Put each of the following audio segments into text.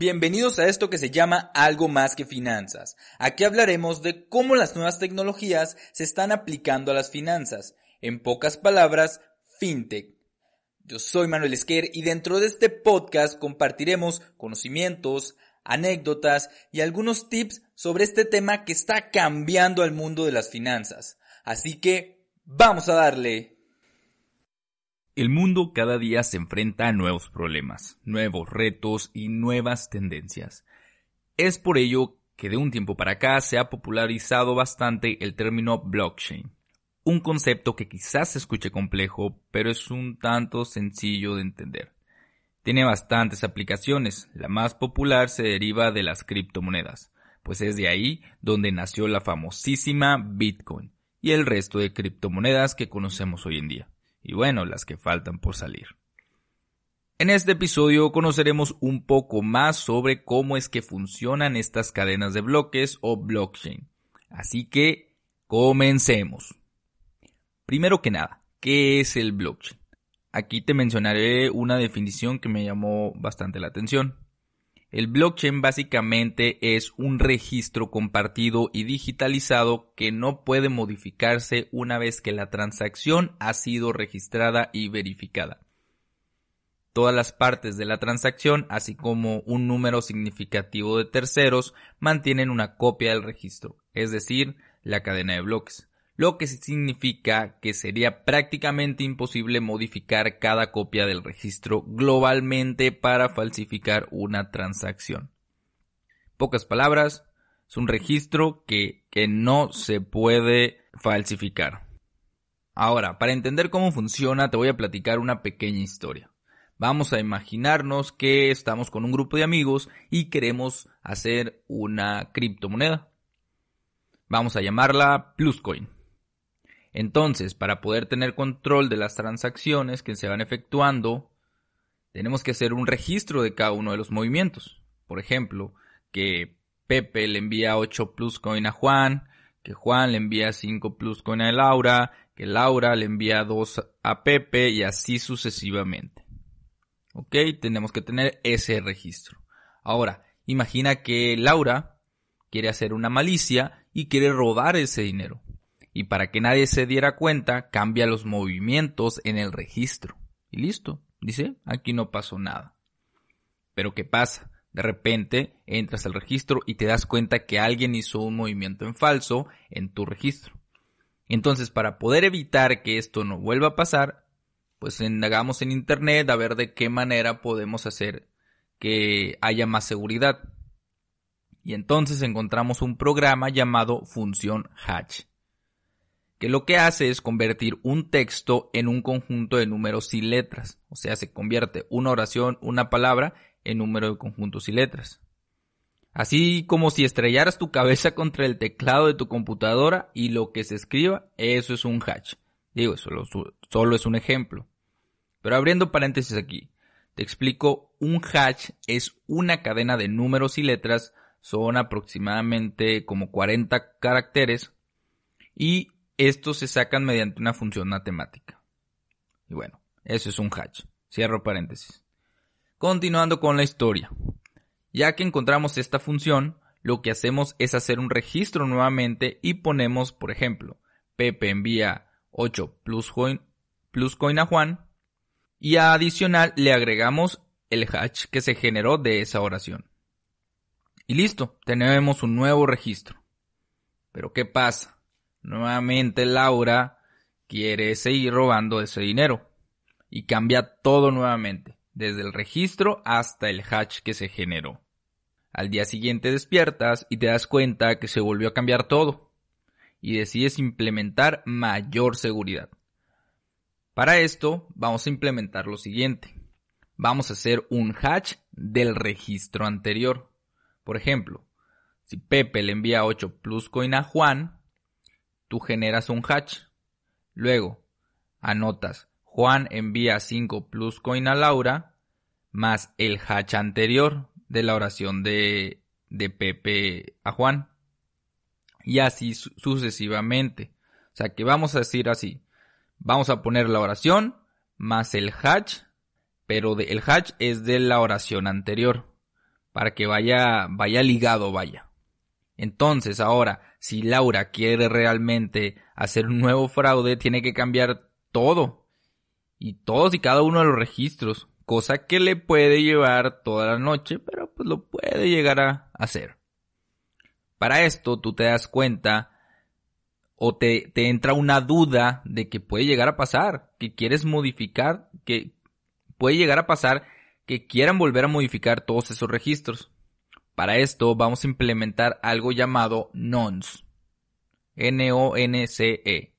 Bienvenidos a esto que se llama Algo más que finanzas. Aquí hablaremos de cómo las nuevas tecnologías se están aplicando a las finanzas. En pocas palabras, fintech. Yo soy Manuel Esquer y dentro de este podcast compartiremos conocimientos, anécdotas y algunos tips sobre este tema que está cambiando al mundo de las finanzas. Así que, vamos a darle. El mundo cada día se enfrenta a nuevos problemas, nuevos retos y nuevas tendencias. Es por ello que de un tiempo para acá se ha popularizado bastante el término blockchain. Un concepto que quizás se escuche complejo, pero es un tanto sencillo de entender. Tiene bastantes aplicaciones, la más popular se deriva de las criptomonedas, pues es de ahí donde nació la famosísima Bitcoin y el resto de criptomonedas que conocemos hoy en día y bueno, las que faltan por salir. En este episodio conoceremos un poco más sobre cómo es que funcionan estas cadenas de bloques o blockchain. Así que, comencemos. Primero que nada, ¿qué es el blockchain? Aquí te mencionaré una definición que me llamó bastante la atención. El blockchain básicamente es un registro compartido y digitalizado que no puede modificarse una vez que la transacción ha sido registrada y verificada. Todas las partes de la transacción, así como un número significativo de terceros, mantienen una copia del registro, es decir, la cadena de bloques lo que significa que sería prácticamente imposible modificar cada copia del registro globalmente para falsificar una transacción. Pocas palabras, es un registro que, que no se puede falsificar. Ahora, para entender cómo funciona, te voy a platicar una pequeña historia. Vamos a imaginarnos que estamos con un grupo de amigos y queremos hacer una criptomoneda. Vamos a llamarla Pluscoin. Entonces, para poder tener control de las transacciones que se van efectuando, tenemos que hacer un registro de cada uno de los movimientos. Por ejemplo, que Pepe le envía 8 plus coin a Juan, que Juan le envía 5 plus coin a Laura, que Laura le envía 2 a Pepe y así sucesivamente. Ok, tenemos que tener ese registro. Ahora, imagina que Laura quiere hacer una malicia y quiere robar ese dinero y para que nadie se diera cuenta, cambia los movimientos en el registro. Y listo, dice, aquí no pasó nada. Pero ¿qué pasa? De repente entras al registro y te das cuenta que alguien hizo un movimiento en falso en tu registro. Entonces, para poder evitar que esto no vuelva a pasar, pues indagamos en internet a ver de qué manera podemos hacer que haya más seguridad. Y entonces encontramos un programa llamado Función Hatch que lo que hace es convertir un texto en un conjunto de números y letras. O sea, se convierte una oración, una palabra, en número de conjuntos y letras. Así como si estrellaras tu cabeza contra el teclado de tu computadora y lo que se escriba, eso es un hatch. Digo, solo, solo es un ejemplo. Pero abriendo paréntesis aquí, te explico, un hatch es una cadena de números y letras, son aproximadamente como 40 caracteres, y estos se sacan mediante una función matemática. Y bueno, eso es un hatch. Cierro paréntesis. Continuando con la historia. Ya que encontramos esta función, lo que hacemos es hacer un registro nuevamente y ponemos, por ejemplo, Pepe envía 8 plus coin, plus a Juan y a adicional le agregamos el hatch que se generó de esa oración. Y listo, tenemos un nuevo registro. Pero ¿qué pasa? Nuevamente Laura quiere seguir robando ese dinero y cambia todo nuevamente, desde el registro hasta el hatch que se generó. Al día siguiente despiertas y te das cuenta que se volvió a cambiar todo y decides implementar mayor seguridad. Para esto vamos a implementar lo siguiente. Vamos a hacer un hatch del registro anterior. Por ejemplo, si Pepe le envía 8 plus coin a Juan, tú generas un hatch. Luego, anotas, Juan envía 5 plus coin a Laura, más el hatch anterior de la oración de, de Pepe a Juan. Y así sucesivamente. O sea que vamos a decir así. Vamos a poner la oración más el hatch, pero el hatch es de la oración anterior, para que vaya, vaya ligado, vaya. Entonces, ahora, si Laura quiere realmente hacer un nuevo fraude, tiene que cambiar todo. Y todos y cada uno de los registros. Cosa que le puede llevar toda la noche, pero pues lo puede llegar a hacer. Para esto, tú te das cuenta o te, te entra una duda de que puede llegar a pasar, que quieres modificar, que puede llegar a pasar que quieran volver a modificar todos esos registros. Para esto vamos a implementar algo llamado nonce. N-O-N-C-E.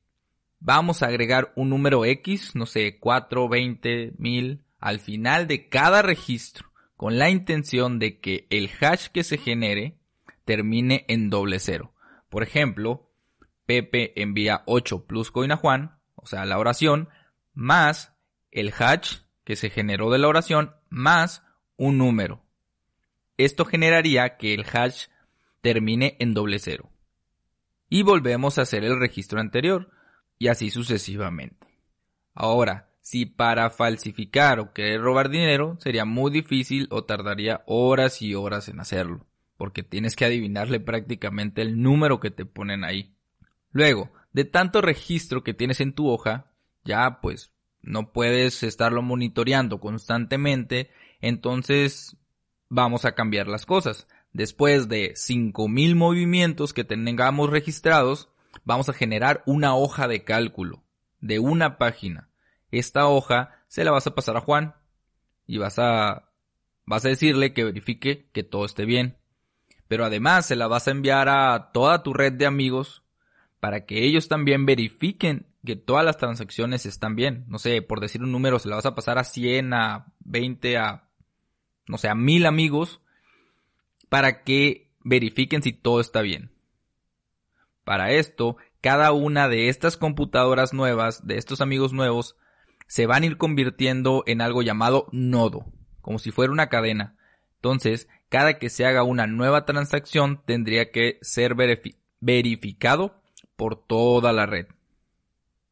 Vamos a agregar un número X, no sé, 4, 20, 1000, al final de cada registro, con la intención de que el hash que se genere termine en doble cero. Por ejemplo, Pepe envía 8 plus coin Juan, o sea, la oración, más el hash que se generó de la oración más un número. Esto generaría que el hash termine en doble cero. Y volvemos a hacer el registro anterior y así sucesivamente. Ahora, si para falsificar o querer robar dinero sería muy difícil o tardaría horas y horas en hacerlo, porque tienes que adivinarle prácticamente el número que te ponen ahí. Luego, de tanto registro que tienes en tu hoja, ya pues no puedes estarlo monitoreando constantemente, entonces vamos a cambiar las cosas. Después de 5000 movimientos que tengamos registrados, vamos a generar una hoja de cálculo de una página. Esta hoja se la vas a pasar a Juan y vas a vas a decirle que verifique que todo esté bien. Pero además se la vas a enviar a toda tu red de amigos para que ellos también verifiquen que todas las transacciones están bien. No sé, por decir un número, se la vas a pasar a 100, a 20, a, no sé, a 1000 amigos para que verifiquen si todo está bien. Para esto, cada una de estas computadoras nuevas, de estos amigos nuevos, se van a ir convirtiendo en algo llamado nodo, como si fuera una cadena. Entonces, cada que se haga una nueva transacción tendría que ser verificado por toda la red.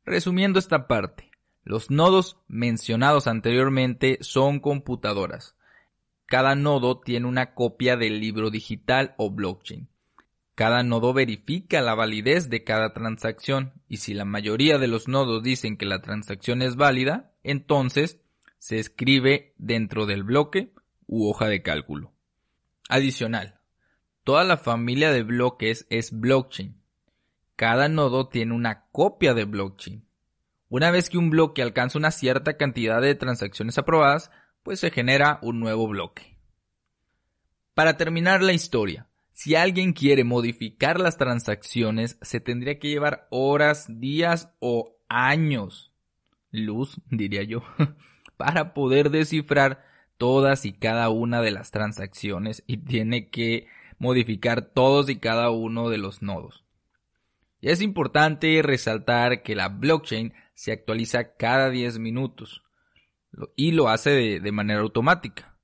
Resumiendo esta parte, los nodos mencionados anteriormente son computadoras. Cada nodo tiene una copia del libro digital o blockchain. Cada nodo verifica la validez de cada transacción y si la mayoría de los nodos dicen que la transacción es válida, entonces se escribe dentro del bloque u hoja de cálculo. Adicional, toda la familia de bloques es blockchain cada nodo tiene una copia de blockchain. Una vez que un bloque alcanza una cierta cantidad de transacciones aprobadas, pues se genera un nuevo bloque. Para terminar la historia, si alguien quiere modificar las transacciones, se tendría que llevar horas, días o años, luz, diría yo, para poder descifrar todas y cada una de las transacciones y tiene que modificar todos y cada uno de los nodos. Es importante resaltar que la blockchain se actualiza cada 10 minutos y lo hace de, manera automática.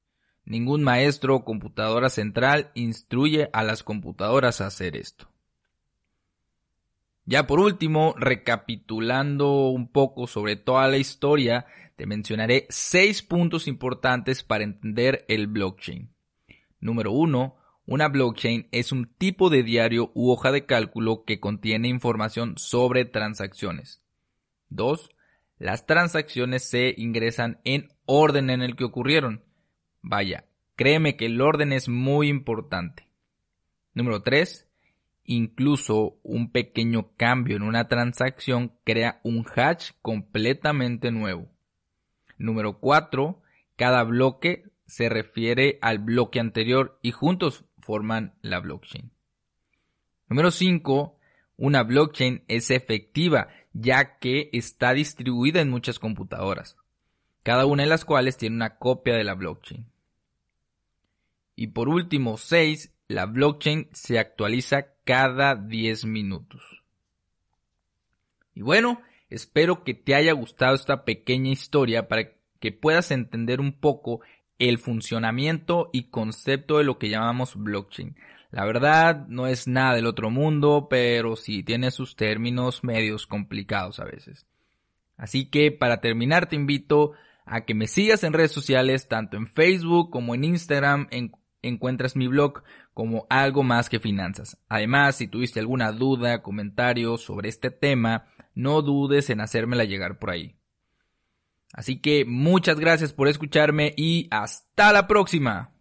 Ningún maestro o computadora central instruye a las computadoras a hacer esto. Ya por último, recapitulando un poco sobre toda la historia, te mencionaré seis puntos importantes para entender el blockchain. Número uno, una blockchain es un tipo de diario u hoja de cálculo que contiene información sobre transacciones. 2. Las transacciones se ingresan en orden en el que ocurrieron. Vaya, créeme que el orden es muy importante. Número 3. Incluso un pequeño cambio en una transacción crea un hash completamente nuevo. Número 4. Cada bloque se refiere al bloque anterior y juntos forman la blockchain. Número 5. Una blockchain es efectiva ya que está distribuida en muchas computadoras, cada una de las cuales tiene una copia de la blockchain. Y por último, 6. La blockchain se actualiza cada 10 minutos. Y bueno, espero que te haya gustado esta pequeña historia para que puedas entender un poco el funcionamiento y concepto de lo que llamamos blockchain. La verdad, no es nada del otro mundo, pero sí tiene sus términos medios complicados a veces. Así que para terminar te invito a que me sigas en redes sociales, tanto en Facebook como en Instagram, en, encuentras mi blog como algo más que finanzas. Además, si tuviste alguna duda, comentario sobre este tema, no dudes en hacérmela llegar por ahí. Así que muchas gracias por escucharme y hasta la próxima.